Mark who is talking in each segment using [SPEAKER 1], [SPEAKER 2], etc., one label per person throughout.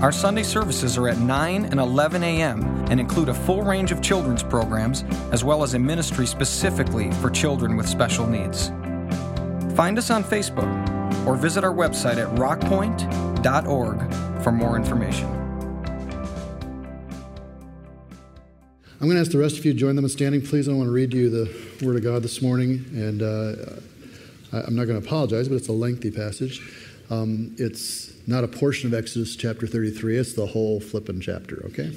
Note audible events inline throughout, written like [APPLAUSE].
[SPEAKER 1] Our Sunday services are at 9 and 11 a.m. and include a full range of children's programs, as well as a ministry specifically for children with special needs. Find us on Facebook or visit our website at rockpointe.org for more information.
[SPEAKER 2] I'm going to ask the rest of you to join them in standing, please. I want to read you the Word of God this morning, and uh, I'm not going to apologize, but it's a lengthy passage. Um, it's not a portion of Exodus chapter 33, it's the whole flippin' chapter, okay?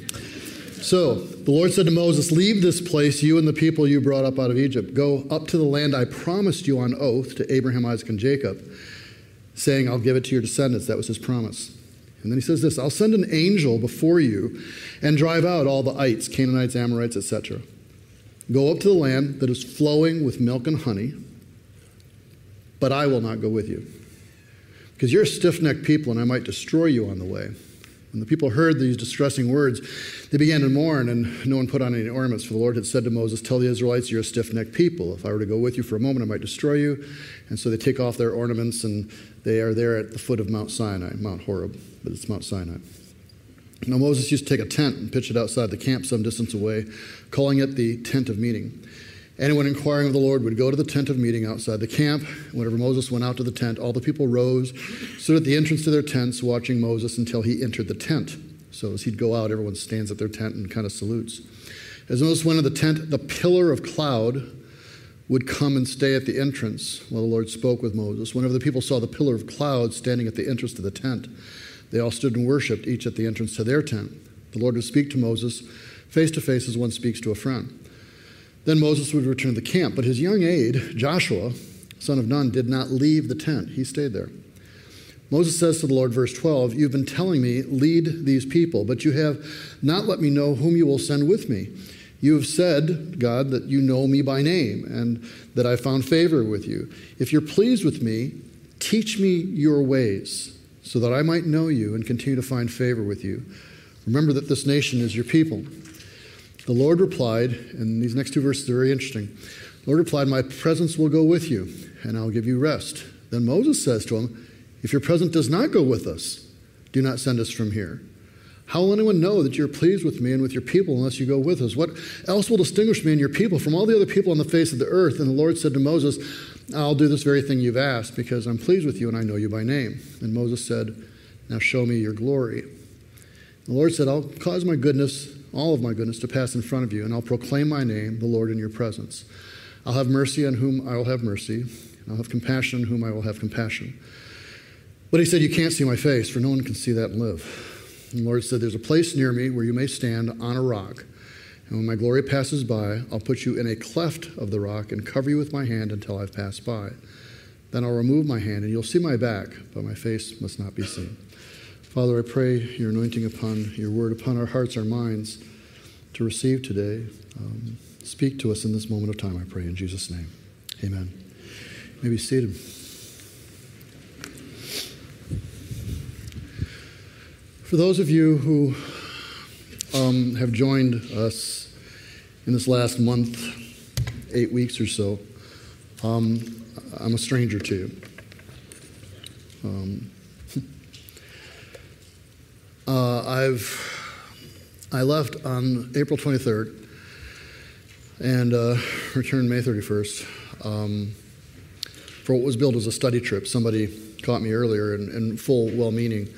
[SPEAKER 2] So the Lord said to Moses, Leave this place, you and the people you brought up out of Egypt. Go up to the land I promised you on oath to Abraham, Isaac, and Jacob, saying, I'll give it to your descendants. That was his promise. And then he says this I'll send an angel before you and drive out all the ites, Canaanites, Amorites, etc. Go up to the land that is flowing with milk and honey but I will not go with you. Because you're stiff necked people, and I might destroy you on the way. When the people heard these distressing words, they began to mourn, and no one put on any ornaments. For the Lord had said to Moses, Tell the Israelites, you're a stiff necked people. If I were to go with you for a moment, I might destroy you. And so they take off their ornaments, and they are there at the foot of Mount Sinai, Mount Horeb, but it's Mount Sinai. Now Moses used to take a tent and pitch it outside the camp some distance away, calling it the tent of meeting. Anyone inquiring of the Lord would go to the tent of meeting outside the camp. Whenever Moses went out to the tent, all the people rose, stood at the entrance to their tents, watching Moses until he entered the tent. So as he'd go out, everyone stands at their tent and kind of salutes. As Moses went in the tent, the pillar of cloud would come and stay at the entrance while the Lord spoke with Moses. Whenever the people saw the pillar of cloud standing at the entrance to the tent, they all stood and worshiped, each at the entrance to their tent. The Lord would speak to Moses face to face as one speaks to a friend. Then Moses would return to the camp, but his young aide, Joshua, son of Nun, did not leave the tent. He stayed there. Moses says to the Lord, verse 12, You've been telling me, lead these people, but you have not let me know whom you will send with me. You have said, God, that you know me by name and that I found favor with you. If you're pleased with me, teach me your ways so that I might know you and continue to find favor with you. Remember that this nation is your people. The Lord replied, and these next two verses are very interesting. The Lord replied, My presence will go with you, and I'll give you rest. Then Moses says to him, If your presence does not go with us, do not send us from here. How will anyone know that you're pleased with me and with your people unless you go with us? What else will distinguish me and your people from all the other people on the face of the earth? And the Lord said to Moses, I'll do this very thing you've asked because I'm pleased with you and I know you by name. And Moses said, Now show me your glory. The Lord said, I'll cause my goodness all of my goodness to pass in front of you, and I'll proclaim my name, the Lord, in your presence. I'll have mercy on whom I will have mercy, and I'll have compassion on whom I will have compassion. But he said, You can't see my face, for no one can see that and live. And the Lord said, There's a place near me where you may stand on a rock. And when my glory passes by, I'll put you in a cleft of the rock and cover you with my hand until I've passed by. Then I'll remove my hand, and you'll see my back, but my face must not be seen. Father, I pray your anointing upon your word, upon our hearts, our minds to receive today. Um, speak to us in this moment of time, I pray, in Jesus' name. Amen. You may be seated. For those of you who um, have joined us in this last month, eight weeks or so, um, I'm a stranger to you. Um, uh, I've I left on April 23rd and uh, returned May 31st um, for what was billed as a study trip. Somebody caught me earlier in, in full well-meaning.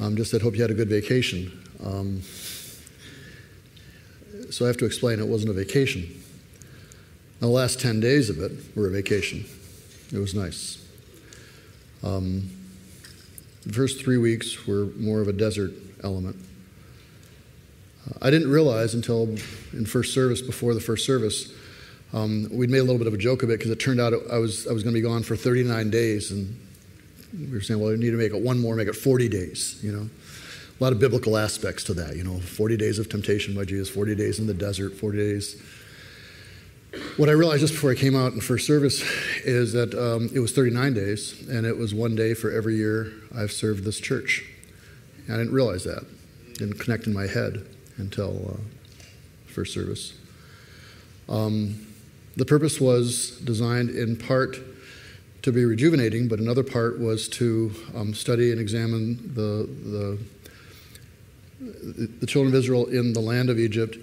[SPEAKER 2] Um, just said, "Hope you had a good vacation." Um, so I have to explain it wasn't a vacation. The last 10 days of it were a vacation. It was nice. Um, the first three weeks were more of a desert element. Uh, I didn't realize until in first service, before the first service, um, we'd made a little bit of a joke of it because it turned out I was, I was going to be gone for 39 days. And we were saying, well, we need to make it one more, make it 40 days, you know. a lot of biblical aspects to that. You know, 40 days of temptation by Jesus, 40 days in the desert, 40 days. What I realized just before I came out in first service is that um, it was 39 days, and it was one day for every year I've served this church. And I didn't realize that, didn't connect in my head until uh, first service. Um, the purpose was designed in part to be rejuvenating, but another part was to um, study and examine the, the the children of Israel in the land of Egypt,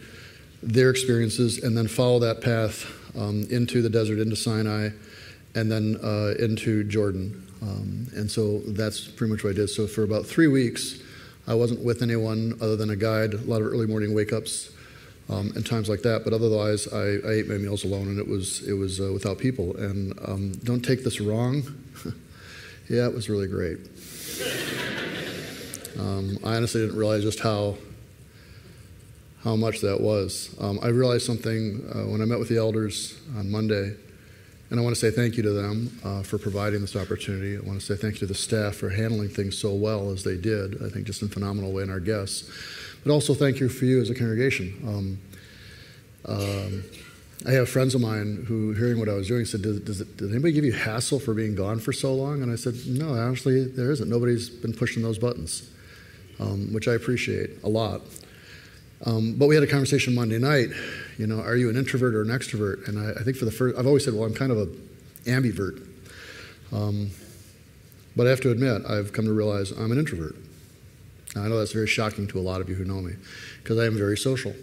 [SPEAKER 2] their experiences, and then follow that path um, into the desert, into Sinai, and then uh, into Jordan. Um, and so that's pretty much what I did. So for about three weeks, I wasn't with anyone other than a guide, a lot of early morning wake ups. Um, and times like that, but otherwise, I, I, ate my meals alone, and it was it was uh, without people. And um, don't take this wrong. [LAUGHS] yeah, it was really great. [LAUGHS] Um, I honestly didn't realize just how how much that was. Um, I realized something uh, when I met with the elders on Monday, and I want to say thank you to them uh, for providing this opportunity. I want to say thank you to the staff for handling things so well as they did. I think just in a phenomenal way, and our guests. But also thank you for you as a congregation. Um, um, I have friends of mine who, hearing what I was doing, said, does, does, it, does, anybody give you hassle for being gone for so long? And I said, No, honestly, there isn't. Nobody's been pushing those buttons um, which I appreciate a lot. Um, but we had a conversation Monday night. You know, are you an introvert or an extrovert? And I, I think for the first, I've always said, well, I'm kind of a ambivert. Um, but I have to admit, I've come to realize I'm an introvert. Now, I know that's very shocking to a lot of you who know me, because I am very social.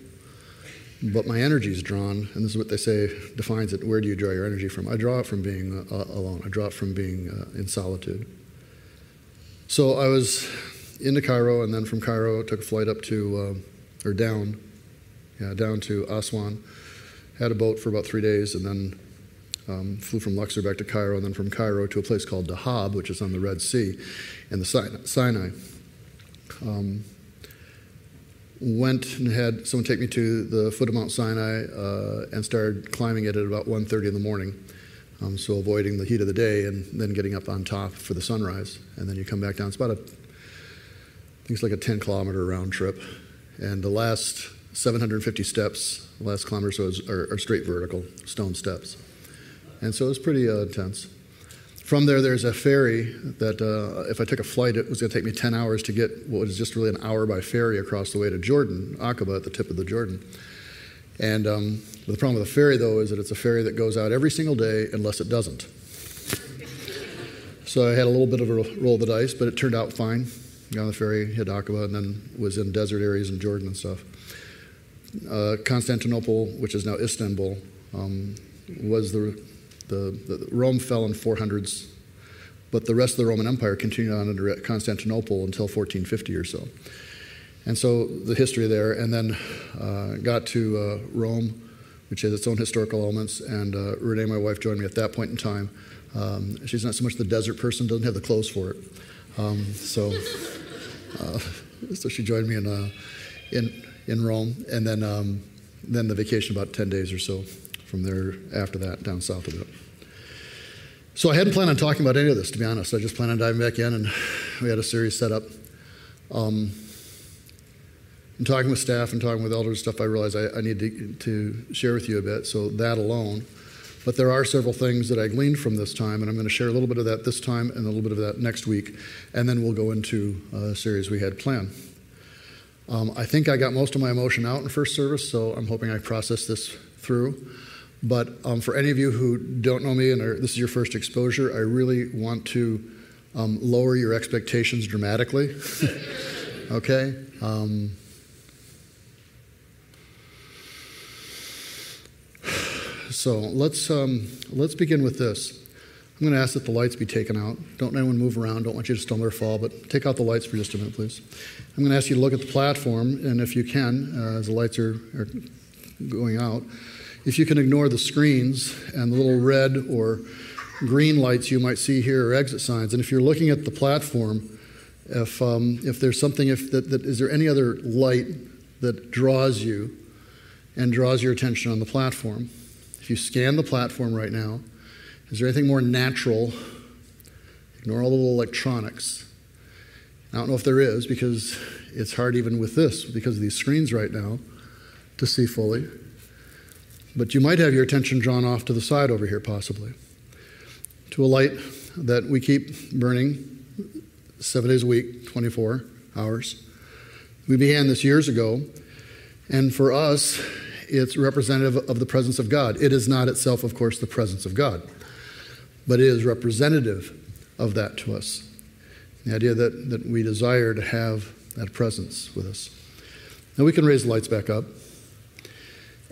[SPEAKER 2] But my energy is drawn, and this is what they say defines it. Where do you draw your energy from? I draw it from being uh, alone. I draw it from being uh, in solitude. So I was into Cairo, and then from Cairo took a flight up to, uh, or down, yeah, down to Aswan. Had a boat for about three days, and then um, flew from Luxor back to Cairo, and then from Cairo to a place called Dahab, which is on the Red Sea, in the Sinai. Um, went and had someone take me to the foot of Mount Sinai uh, and started climbing it at about 1.30 in the morning. Um, so avoiding the heat of the day and then getting up on top for the sunrise. And then you come back down. It's about a, I think it's like a 10 kilometer round trip. And the last 750 steps, the last kilometer so are, are, straight vertical, stone steps. And so it was pretty uh, intense. From there, there's a ferry that, uh, if I took a flight, it was going to take me 10 hours to get what was just really an hour by ferry across the way to Jordan, Aqaba at the tip of the Jordan. And um, the problem with a ferry, though, is that it's a ferry that goes out every single day unless it doesn't. so I had a little bit of a roll of the dice, but it turned out fine got on the ferry, hit Aqaba, and then was in desert areas in Jordan and stuff. Uh, Constantinople, which is now Istanbul, um, was the, the, the, Rome fell in 400s, but the rest of the Roman Empire continued on under Constantinople until 1450 or so. And so the history there, and then uh, got to uh, Rome, which has its own historical elements, and uh, Renee, my wife, joined me at that point in time. Um, she's not so much the desert person, doesn't have the clothes for it. Um, so uh, so she joined me in, uh, in, in Rome, and then, um, then the vacation about 10 days or so from there after that down south a bit. So I hadn't planned on talking about any of this, to be honest. I just planned on diving back in, and we had a series set up. Um, in talking with staff and talking with elders and stuff, I realized I, I need to, to share with you a bit. So that alone but there are several things that I gleaned from this time, and I'm going to share a little bit of that this time and a little bit of that next week, and then we'll go into a series we had planned. Um, I think I got most of my emotion out in first service, so I'm hoping I process this through. But um, for any of you who don't know me and are, this is your first exposure, I really want to um, lower your expectations dramatically. [LAUGHS] okay? Um, So let's, um, let's begin with this. I'm going to ask that the lights be taken out. Don't anyone move around. Don't want you to stumble or fall, but take out the lights for just a minute, please. I'm going to ask you to look at the platform, and if you can, uh, as the lights are, are going out, if you can ignore the screens and the little red or green lights you might see here or exit signs, and if you're looking at the platform, if, um, if there's something, if that, that, is there any other light that draws you and draws your attention on the platform? If you scan the platform right now, is there anything more natural? Ignore all the little electronics. I don't know if there is because it's hard even with this, because of these screens right now, to see fully. But you might have your attention drawn off to the side over here, possibly, to a light that we keep burning seven days a week, 24 hours. We began this years ago, and for us, it's representative of the presence of God. It is not itself, of course, the presence of God, but it is representative of that to us. The idea that, that we desire to have that presence with us. Now we can raise the lights back up.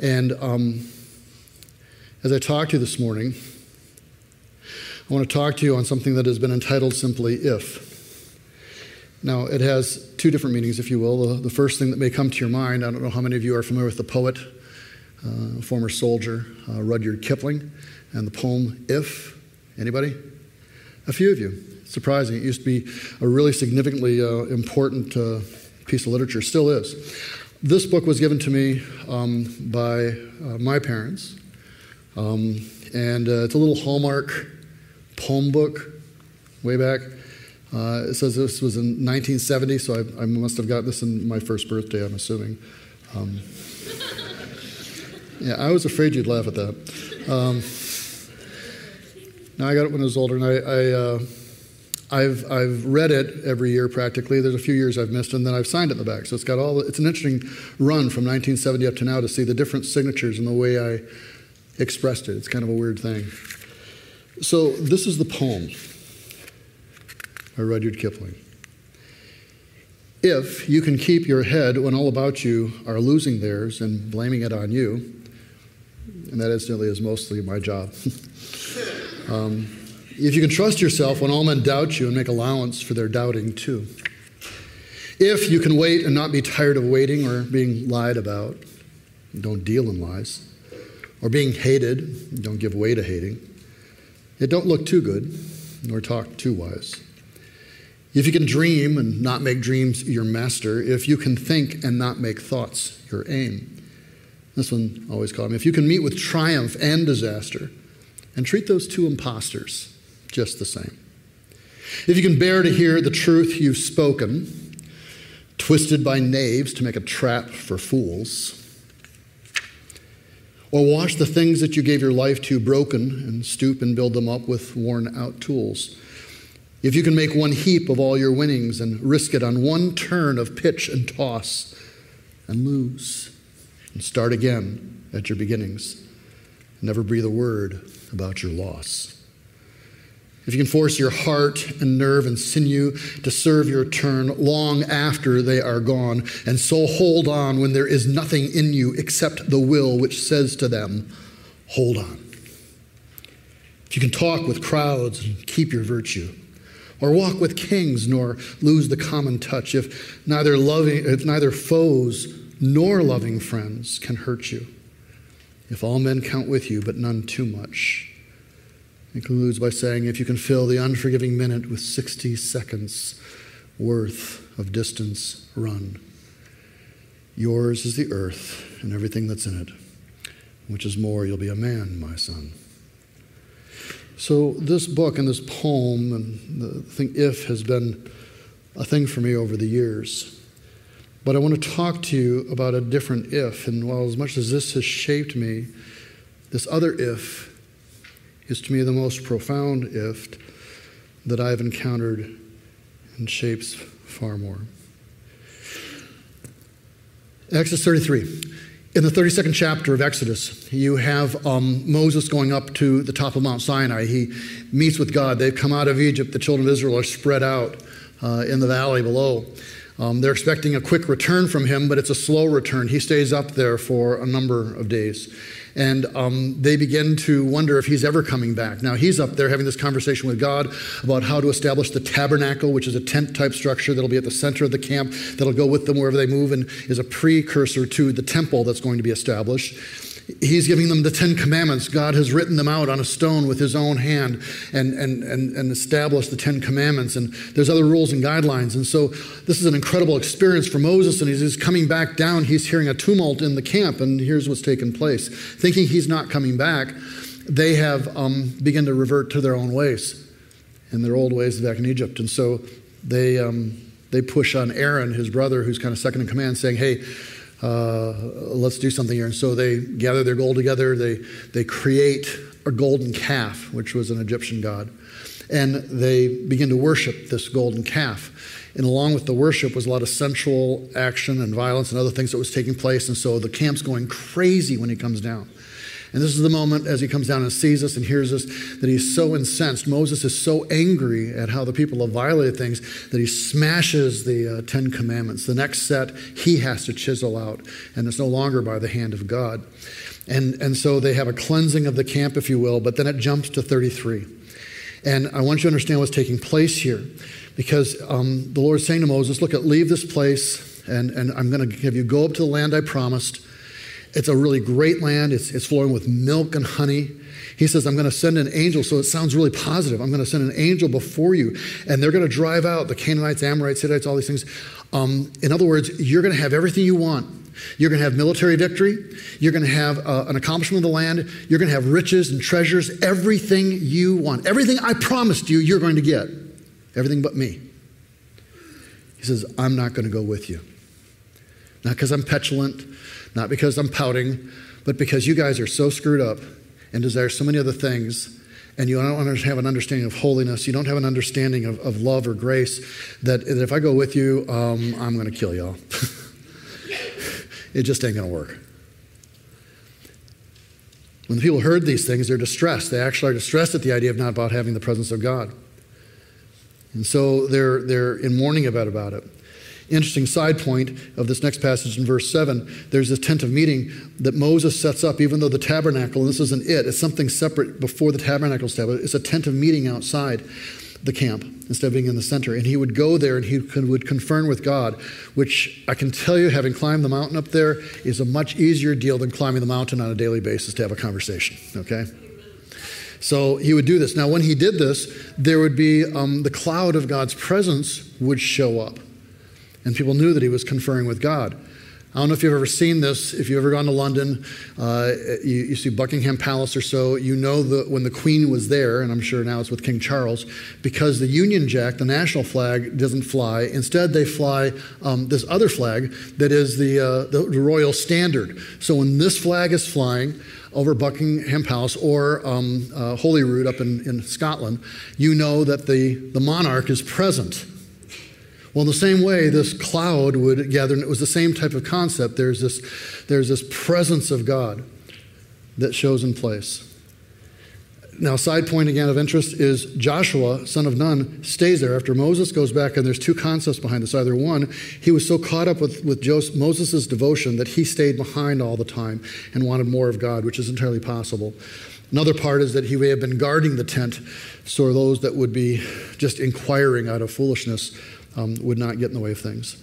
[SPEAKER 2] And um, as I talk to you this morning, I want to talk to you on something that has been entitled simply If. Now, it has two different meanings, if you will. The, the, first thing that may come to your mind, I don't know how many of you are familiar with the poet, uh, former soldier, uh, Rudyard Kipling, and the poem If. Anybody? A few of you. Surprising. It used to be a really significantly uh, important uh, piece of literature, still is. This book was given to me um, by uh, my parents, um, and uh, it's a little Hallmark poem book way back. It says this was in 1970, so I, I, must have gotten this in my first birthday, I'm assuming. Um, yeah, I was afraid you'd laugh at that. Um, now I got it when I was older, and I, I uh, I've, I've read it every year practically. There's a few years I've missed, and then I've signed it in the back. So it's got all. The, it's an interesting run from 1970 up to now to see the different signatures and the way I expressed it. It's kind of a weird thing. So this is the poem by Rudyard Kipling. If you can keep your head when all about you are losing theirs and blaming it on you, and that incidentally is mostly my job. [LAUGHS] um, if you can trust yourself when all men doubt you and make allowance for their doubting too. If you can wait and not be tired of waiting or being lied about, don't deal in lies, or being hated, don't give way to hating. It don't look too good, nor talk too wise. If you can dream and not make dreams your master, if you can think and not make thoughts your aim. This one always caught me. If you can meet with triumph and disaster and treat those two impostors just the same. If you can bear to hear the truth you've spoken, twisted by knaves to make a trap for fools, or wash the things that you gave your life to broken and stoop and build them up with worn out tools. If you can make one heap of all your winnings and risk it on one turn of pitch and toss and lose and start again at your beginnings, never breathe a word about your loss. If you can force your heart and nerve and sinew to serve your turn long after they are gone, and so hold on when there is nothing in you except the will which says to them, Hold on. If you can talk with crowds and keep your virtue, or walk with kings nor lose the common touch, if neither loving, if neither foes nor loving friends can hurt you, if all men count with you, but none too much he concludes by saying, If you can fill the unforgiving minute with 60 seconds worth of distance run, yours is the earth and everything that's in it, which is more, you'll be a man, my son. So, this book and this poem and the thing if has been a thing for me over the years. But I want to talk to you about a different if. And while as much as this has shaped me, this other if is to me the most profound if that I've encountered and shapes far more. Exodus 33. In the 32nd chapter of Exodus, you have um, Moses going up to the top of Mount Sinai. He meets with God. They've come out of Egypt. The children of Israel are spread out uh, in the valley below. Um, they're expecting a quick return from him, but it's a slow return. He stays up there for a number of days and um, they begin to wonder if he's ever coming back. Now, he's up there having this conversation with God about how to establish the tabernacle, which is a tent type structure that'll be at the center of the camp, that'll go with them wherever they move, and is a precursor to the temple that's going to be established. He's giving them the Ten Commandments. God has written them out on a stone with his own hand and, and, and, and established the Ten Commandments. And there's other rules and guidelines. And so this is an incredible experience for Moses. And he's coming back down, he's hearing a tumult in the camp. And here's what's taken place. Thinking he's not coming back, they have um, begun to revert to their own ways and their old ways back in Egypt. And so they, um, they push on Aaron, his brother, who's kind of second in command, saying, Hey, uh, let's do something here. And so they gather their gold together. They, they create a golden calf, which was an Egyptian god. And they begin to worship this golden calf. And along with the worship was a lot of sensual action and violence and other things that was taking place. And so the camp's going crazy when he comes down. And this is the moment as he comes down and sees us and hears us that he's so incensed. Moses is so angry at how the people have violated things that he smashes the uh, Ten Commandments. The next set he has to chisel out, and it's no longer by the hand of God. And, and so they have a cleansing of the camp, if you will, but then it jumps to 33. And I want you to understand what's taking place here because um, the Lord is saying to Moses, Look, at leave this place, and, and I'm going to have you go up to the land I promised. It's a really great land. It's, it's flowing with milk and honey. He says, I'm going to send an angel. So it sounds really positive. I'm going to send an angel before you, and they're going to drive out the Canaanites, Amorites, Hittites, all these things. Um, in other words, you're going to have everything you want. You're going to have military victory. You're going to have uh, an accomplishment of the land. You're going to have riches and treasures, everything you want. Everything I promised you, you're going to get. Everything but me. He says, I'm not going to go with you. Not because I'm petulant, not because I'm pouting, but because you guys are so screwed up and desire so many other things, and you don't have an understanding of holiness, you don't have an understanding of, of love or grace, that, that if I go with you, um, I'm going to kill y'all. [LAUGHS] it just ain't going to work. When the people heard these things, they're distressed. They actually are distressed at the idea of not about having the presence of God. And so they're, they're in mourning about, about it. Interesting side point of this next passage in verse 7 there's this tent of meeting that Moses sets up, even though the tabernacle, and this isn't it, it's something separate before the tabernacle is established. It's a tent of meeting outside the camp instead of being in the center. And he would go there and he would confirm with God, which I can tell you, having climbed the mountain up there, is a much easier deal than climbing the mountain on a daily basis to have a conversation, okay? So he would do this. Now, when he did this, there would be um, the cloud of God's presence would show up and people knew that he was conferring with God. I don't know if you've ever seen this. If you've ever gone to London, uh, you, you, see Buckingham Palace or so, you know that when the Queen was there, and I'm sure now it's with King Charles, because the Union Jack, the national flag, doesn't fly. Instead, they fly um, this other flag that is the, uh, the, the, royal standard. So when this flag is flying over Buckingham Palace or um, uh, Holyrood up in, in Scotland, you know that the, the monarch is present. Well, in the same way, this cloud would gather, and it was the same type of concept. There's this, there's this presence of God that shows in place. Now, side point again of interest is Joshua, son of Nun, stays there after Moses goes back, and there's two concepts behind this. Either one, he was so caught up with, with Moses' devotion that he stayed behind all the time and wanted more of God, which is entirely possible. Another part is that he may have been guarding the tent so those that would be just inquiring out of foolishness um, would not get in the way of things.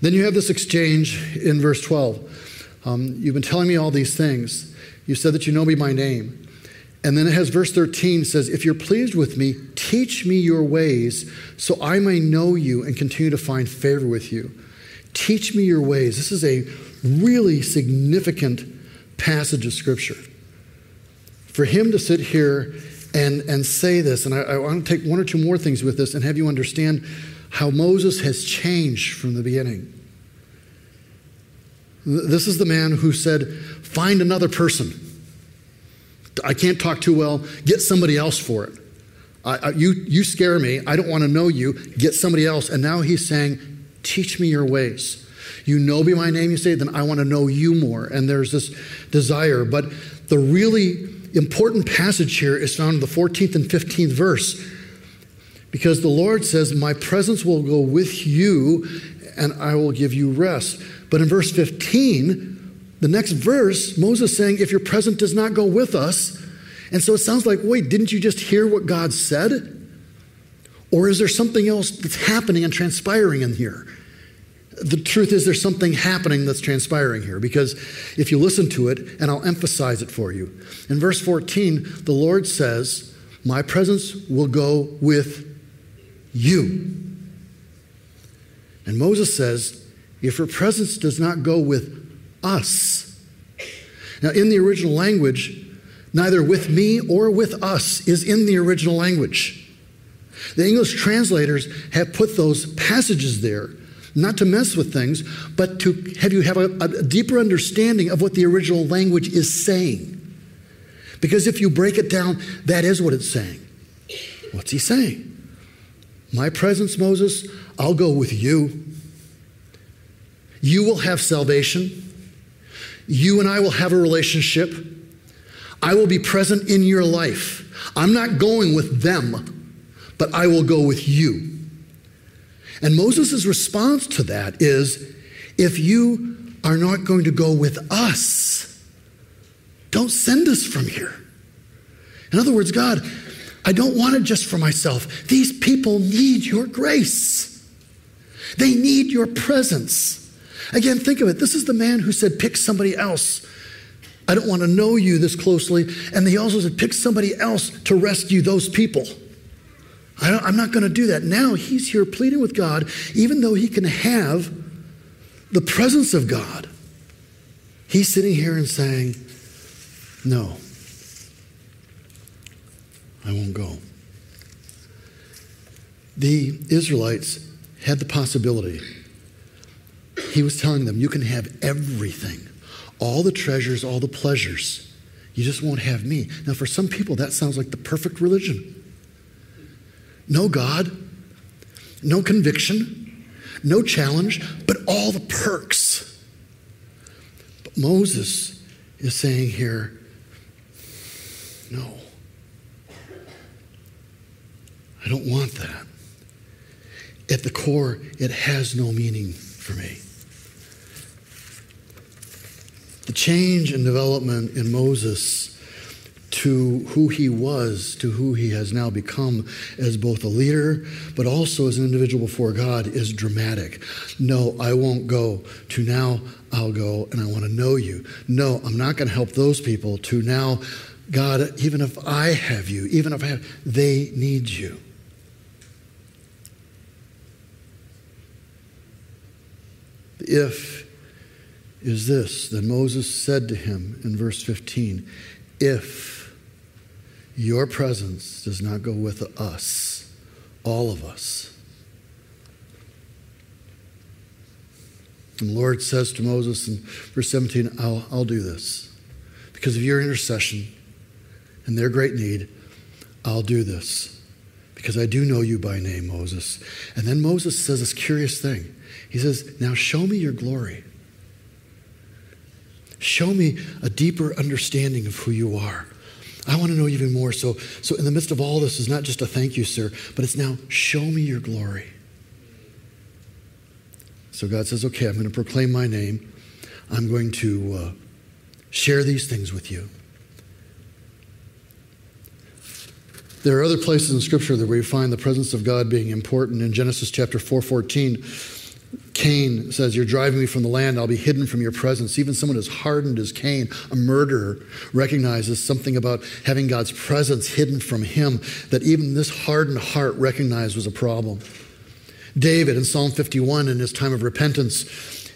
[SPEAKER 2] Then you have this exchange in verse 12. Um, you've been telling me all these things. You said that you know me by name. And then it has verse 13 says, If you're pleased with me, teach me your ways so I may know you and continue to find favor with you. Teach me your ways. This is a really significant passage of Scripture. For him to sit here and, and say this, and I, I want to take one or two more things with this and have you understand how Moses has changed from the beginning. This is the man who said, Find another person. I can't talk too well. Get somebody else for it. I, I, you, you scare me. I don't want to know you. Get somebody else. And now he's saying, Teach me your ways. You know me by name, you say, then I want to know you more. And there's this desire. But the really important passage here is found in the 14th and 15th verse because the Lord says, My presence will go with you and I will give you rest. But in verse 15, the next verse, Moses saying, If your presence does not go with us, and so it sounds like, wait, didn't you just hear what God said? Or is there something else that's happening and transpiring in here? The truth is, there's something happening that's transpiring here because if you listen to it, and I'll emphasize it for you. In verse 14, the Lord says, My presence will go with you. And Moses says, if your presence does not go with us. Now, in the original language, neither with me or with us is in the original language. The English translators have put those passages there not to mess with things, but to have you have a, a deeper understanding of what the original language is saying. Because if you break it down, that is what it's saying. What's he saying? My presence, Moses, I'll go with you. You will have salvation. You and I will have a relationship. I will be present in your life. I'm not going with them, but I will go with you. And Moses' response to that is if you are not going to go with us, don't send us from here. In other words, God, I don't want it just for myself. These people need your grace, they need your presence. Again, think of it. This is the man who said, pick somebody else. I don't want to know you this closely. And he also said, pick somebody else to rescue those people. I am not going to do that. Now he's here pleading with God, even though he can have the presence of God. He's sitting here and saying, No, I won't go. The Israelites had the possibility. He was telling them, You can have everything, all the treasures, all the pleasures. You just won't have me. Now, for some people, that sounds like the perfect religion. No God, no conviction, no challenge, but all the perks. But Moses is saying here, no. I don't want that. At the core, it has no meaning for me. The change and development in Moses to who he was, to who he has now become as both a leader, but also as an individual before God is dramatic. No, I won't go, to now I'll go and I want to know you. No, I'm not going to help those people, to now, God, even if I have you, even if I have, they need you. The if is this. Then Moses said to him in verse 15, If your presence does not go with us, all of us. And the Lord says to Moses in verse 17, I'll, I'll do this. Because of your intercession and their great need, I'll do this. Because I do know you by name, Moses. And then Moses says this curious thing. He says, Now show me your glory. Show me a deeper understanding of who you are. I want to know even more. So, so in the midst of all this is not just a thank you, sir, but it's now show me your glory. So God says, okay, I'm going to proclaim my name. I'm going to uh, share these things with you. There are other places in Scripture where we find the presence of God being important. In Genesis chapter 4:14, Cain says, You're driving me from the land, I'll be hidden from your presence. Even someone as hardened as Cain, a murderer, recognizes something about having God's presence hidden from him that even this hardened heart recognized was a problem. David in Psalm 51, in his time of repentance,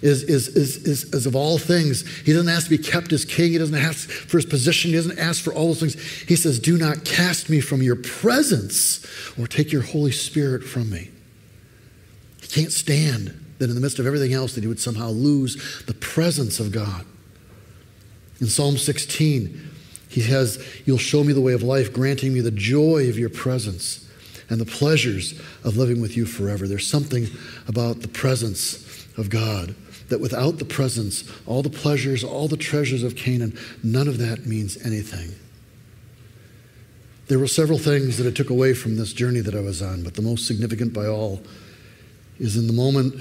[SPEAKER 2] is, is, is, is, is, of all things, he doesn't ask to be kept as king. He doesn't ask for his position. He doesn't ask for all those things. He says, Do not cast me from your presence or take your Holy Spirit from me. He can't stand that in the midst of everything else that he would somehow lose the presence of God. In Psalm 16, he says, You'll show me the way of life, granting me the joy of your presence and the pleasures of living with you forever. There's something about the presence of God that without the presence, all the pleasures, all the treasures of Canaan, none of that means anything. There were several things that I took away from this journey that I was on, but the most significant by all is in the moment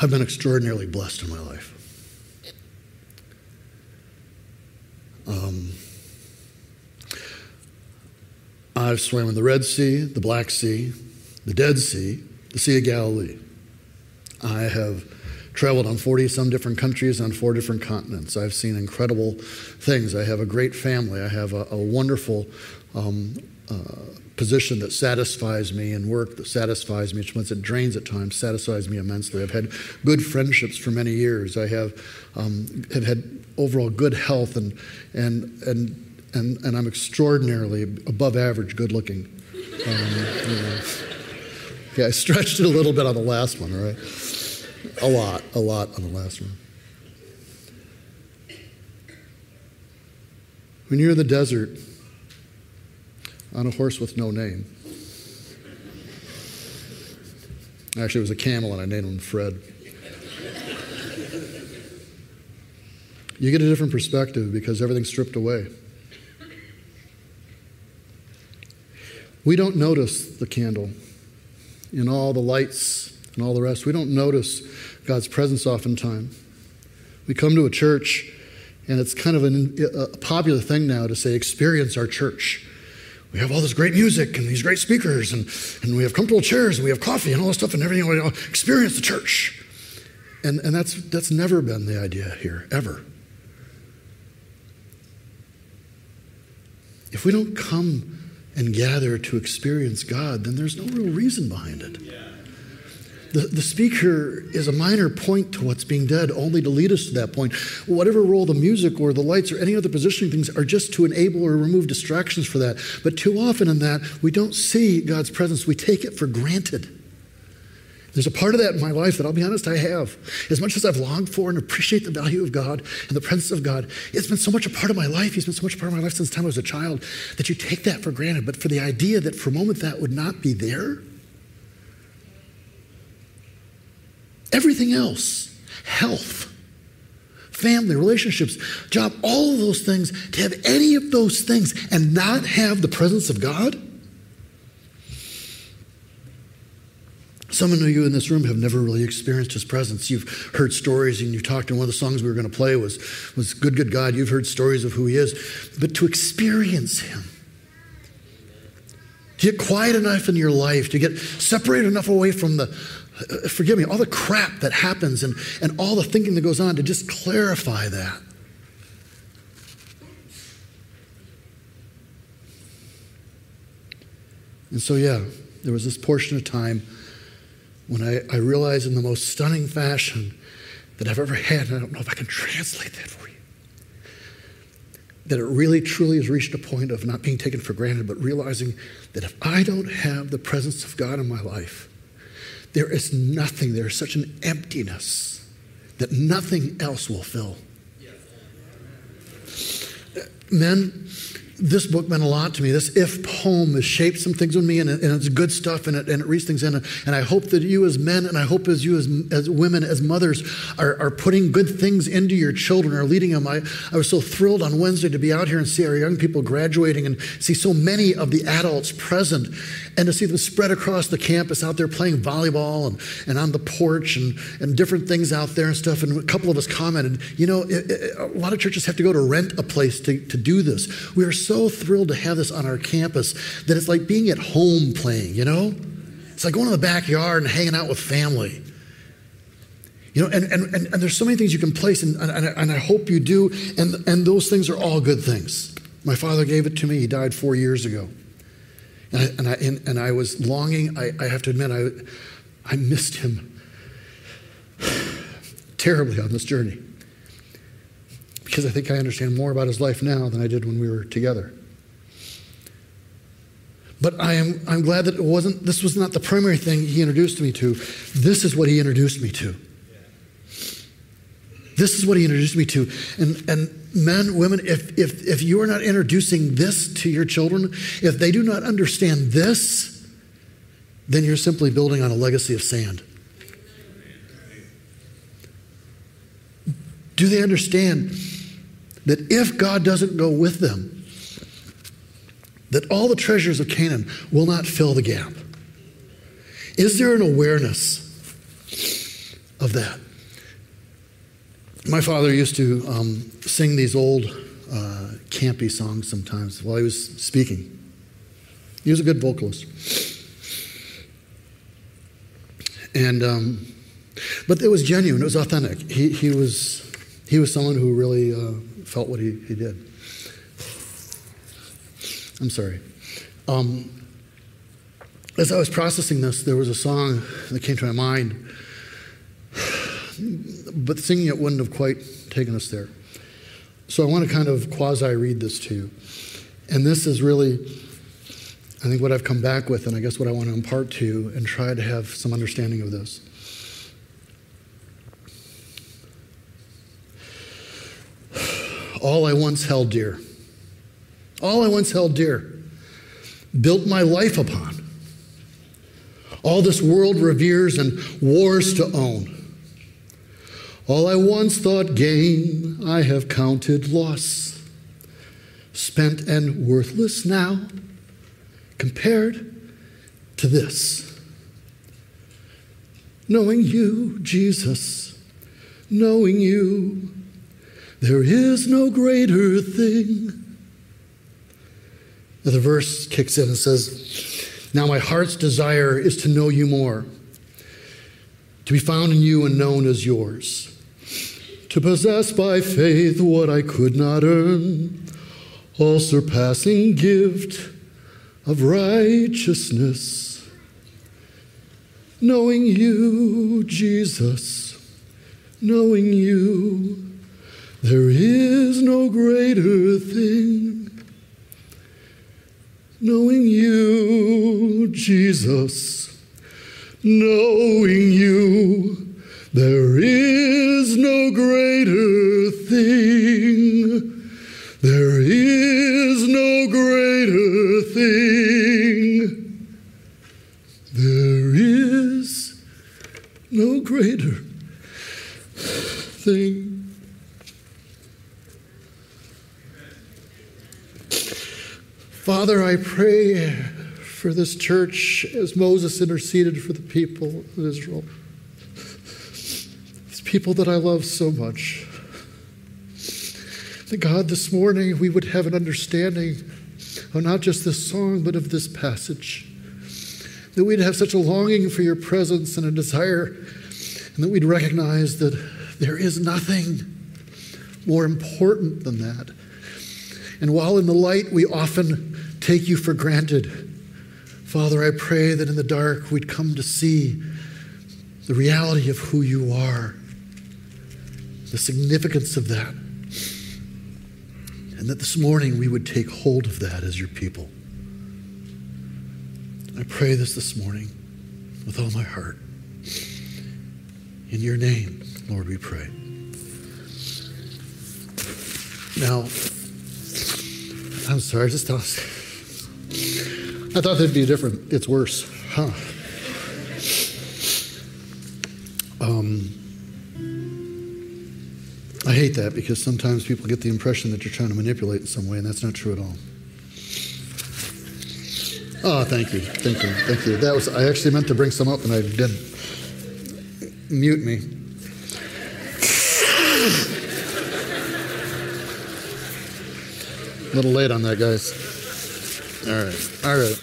[SPEAKER 2] I've been extraordinarily blessed in my life. Um, I've swam in the Red Sea, the Black Sea, the Dead Sea, the Sea of Galilee. I have traveled on 40 some different countries on four different continents. I've seen incredible things. I have a great family. I have a, a wonderful um, uh, position that satisfies me and work that satisfies me, which once it drains at times, satisfies me immensely. I've had good friendships for many years. I have, um, have had overall good health and, and, and, and, and I'm extraordinarily above average good looking. Um, you know. Yeah, I stretched it a little bit on the last one, right? A lot, a lot on the last one. When you're in the desert on a horse with no name, actually, it was a camel and I named him Fred. You get a different perspective because everything's stripped away. We don't notice the candle in all the lights and all the rest. We don't notice God's presence oftentimes. We come to a church, and it's kind of an, a popular thing now to say, experience our church. We have all this great music and these great speakers, and, and we have comfortable chairs, and we have coffee and all this stuff and everything. Experience the church. And, and that's, that's never been the idea here, ever. If we don't come and gather to experience God, then there's no real reason behind it. The, the speaker is a minor point to what's being done, only to lead us to that point. Whatever role the music or the lights or any other positioning things are just to enable or remove distractions for that. But too often in that, we don't see God's presence, we take it for granted. There's a part of that in my life that I'll be honest, I have. As much as I've longed for and appreciate the value of God and the presence of God, it's been so much a part of my life. He's been so much a part of my life since the time I was a child that you take that for granted. But for the idea that for a moment that would not be there, everything else, health, family, relationships, job, all of those things, to have any of those things and not have the presence of God Some of you in this room have never really experienced his presence. You've heard stories and you talked, and one of the songs we were going to play was, was Good, Good God. You've heard stories of who he is. But to experience him, to get quiet enough in your life, to get separated enough away from the, Uh, forgive me, all the crap that happens and, and all the thinking that goes on, to just clarify that. And so, yeah, there was this portion of time when I, I realized in the most stunning fashion that I've ever had, and I don't know if I can translate that for you, that it really truly has reached a point of not being taken for granted, but realizing that if I don't have the presence of God in my life, there is nothing, there is such an emptiness that nothing else will fill. Men, this book meant a lot to me. This if poem has shaped some things with me, and, and it's good stuff, and it, and it reads things in. And I hope that you, as men, and I hope as you, as, as women, as mothers, are, are putting good things into your children, are leading them. I, I was so thrilled on Wednesday to be out here and see our young people graduating and see so many of the adults present, and to see them spread across the campus out there playing volleyball and, and on the porch and, and different things out there and stuff. And a couple of us commented, you know, it, it, a lot of churches have to go to rent a place to, to do this. We are so thrilled to have this on our campus that it's like being at home playing, you know? It's like going to the backyard and hanging out with family. You know, and, and, and, and there's so many things you can place, and, and, and I hope you do, and, and those things are all good things. My father gave it to me. He died four years ago. And I, and I, and, and I was longing, I, I have to admit, I, I missed him [SIGHS] terribly on this journey because I think I understand more about his life now than I did when we were together. But I am, I'm glad that it wasn't, this was not the primary thing he introduced me to. This is what he introduced me to. This is what he introduced me to. And, and men, women, if, if, if you are not introducing this to your children, if they do not understand this, then you're simply building on a legacy of sand. Do they understand that if God doesn't go with them, that all the treasures of Canaan will not fill the gap? Is there an awareness of that? My father used to um, sing these old uh, campy songs sometimes while he was speaking. He was a good vocalist. And um, But it was genuine, it was authentic. He, he, was, he was someone who really uh, felt what he, he did. I'm sorry. Um, as I was processing this, there was a song that came to my mind, but singing it wouldn't have quite taken us there. So I want to kind of quasi read this to you. And this is really, I think, what I've come back with, and I guess what I want to impart to you and try to have some understanding of this. All I once held dear, all I once held dear, built my life upon. All this world reveres and wars to own. All I once thought gain, I have counted loss. Spent and worthless now, compared to this. Knowing you, Jesus, knowing you, there is no greater thing. the verse kicks in and says, Now my heart's desire is to know you more, to be found in you and known as yours to possess by faith what I could not earn, all surpassing gift of righteousness. Knowing you, Jesus, knowing you, there is no greater thing. Knowing you, Jesus, knowing you, there is no greater thing. There is no greater thing. There is no greater thing. Father, I pray for this church as Moses interceded for the people of Israel people that I love so much. That God, this morning we would have an understanding of not just this song, but of this passage. That we'd have such a longing for your presence and a desire, and that we'd recognize that there is nothing more important than that. And while in the light we often take you for granted, Father, I pray that in the dark we'd come to see the reality of who you are the significance of that. And that this morning we would take hold of that as your people. I pray this this morning with all my heart. In your name, Lord, we pray. Now, I'm sorry, I just thought, I thought that'd be different. It's worse, huh? Um, I hate that because sometimes people get the impression that you're trying to manipulate in some way, and that's not true at all. Oh, thank you, thank you, thank you. That was I actually meant to bring some up, and I didn't. Mute me. A little late on that, guys. All right, all right.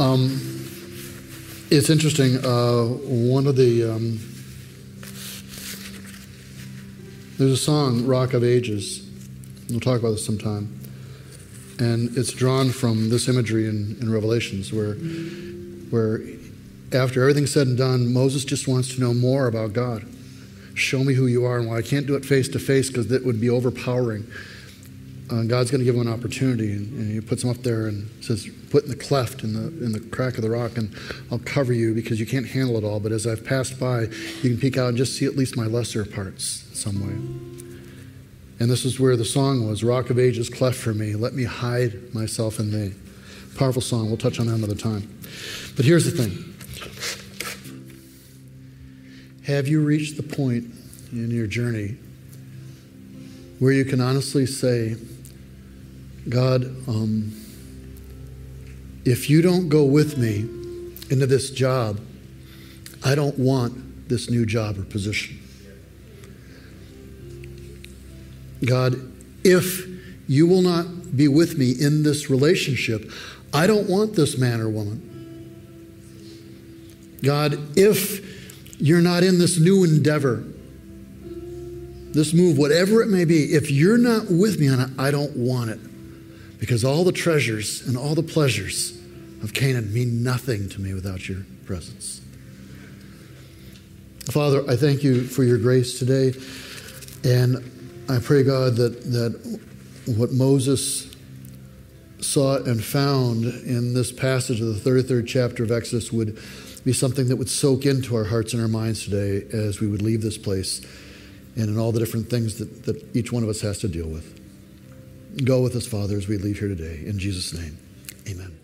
[SPEAKER 2] Um, it's interesting. Uh, one of the um, there's a song, Rock of Ages. We'll talk about this sometime. And it's drawn from this imagery in, in Revelations where, where after everything's said and done, Moses just wants to know more about God. Show me who you are. And why I can't do it face to face because that would be overpowering, uh, God's going to give him an opportunity. And, and, he puts him up there and says, Put in the cleft, in the, in the crack of the rock, and I'll cover you because you can't handle it all. But as I've passed by, you can peek out and just see at least my lesser parts some way. And this is where the song was Rock of Ages, cleft for me. Let me hide myself in thee. Powerful song. We'll touch on that another time. But here's the thing Have you reached the point in your journey where you can honestly say, God, um, if you don't go with me into this job, I don't want this new job or position. God, if you will not be with me in this relationship, I don't want this man or woman. God, if you're not in this new endeavor, this move, whatever it may be, if you're not with me on it, I don't want it. Because all the treasures and all the pleasures of Canaan mean nothing to me without your presence. Father, I thank you for your grace today. And I pray, God, that, that what Moses sought and found in this passage of the 33rd chapter of Exodus would be something that would soak into our hearts and our minds today as we would leave this place and in all the different things that, that each one of us has to deal with. Go with us, Father, as we leave here today. In Jesus' name, amen.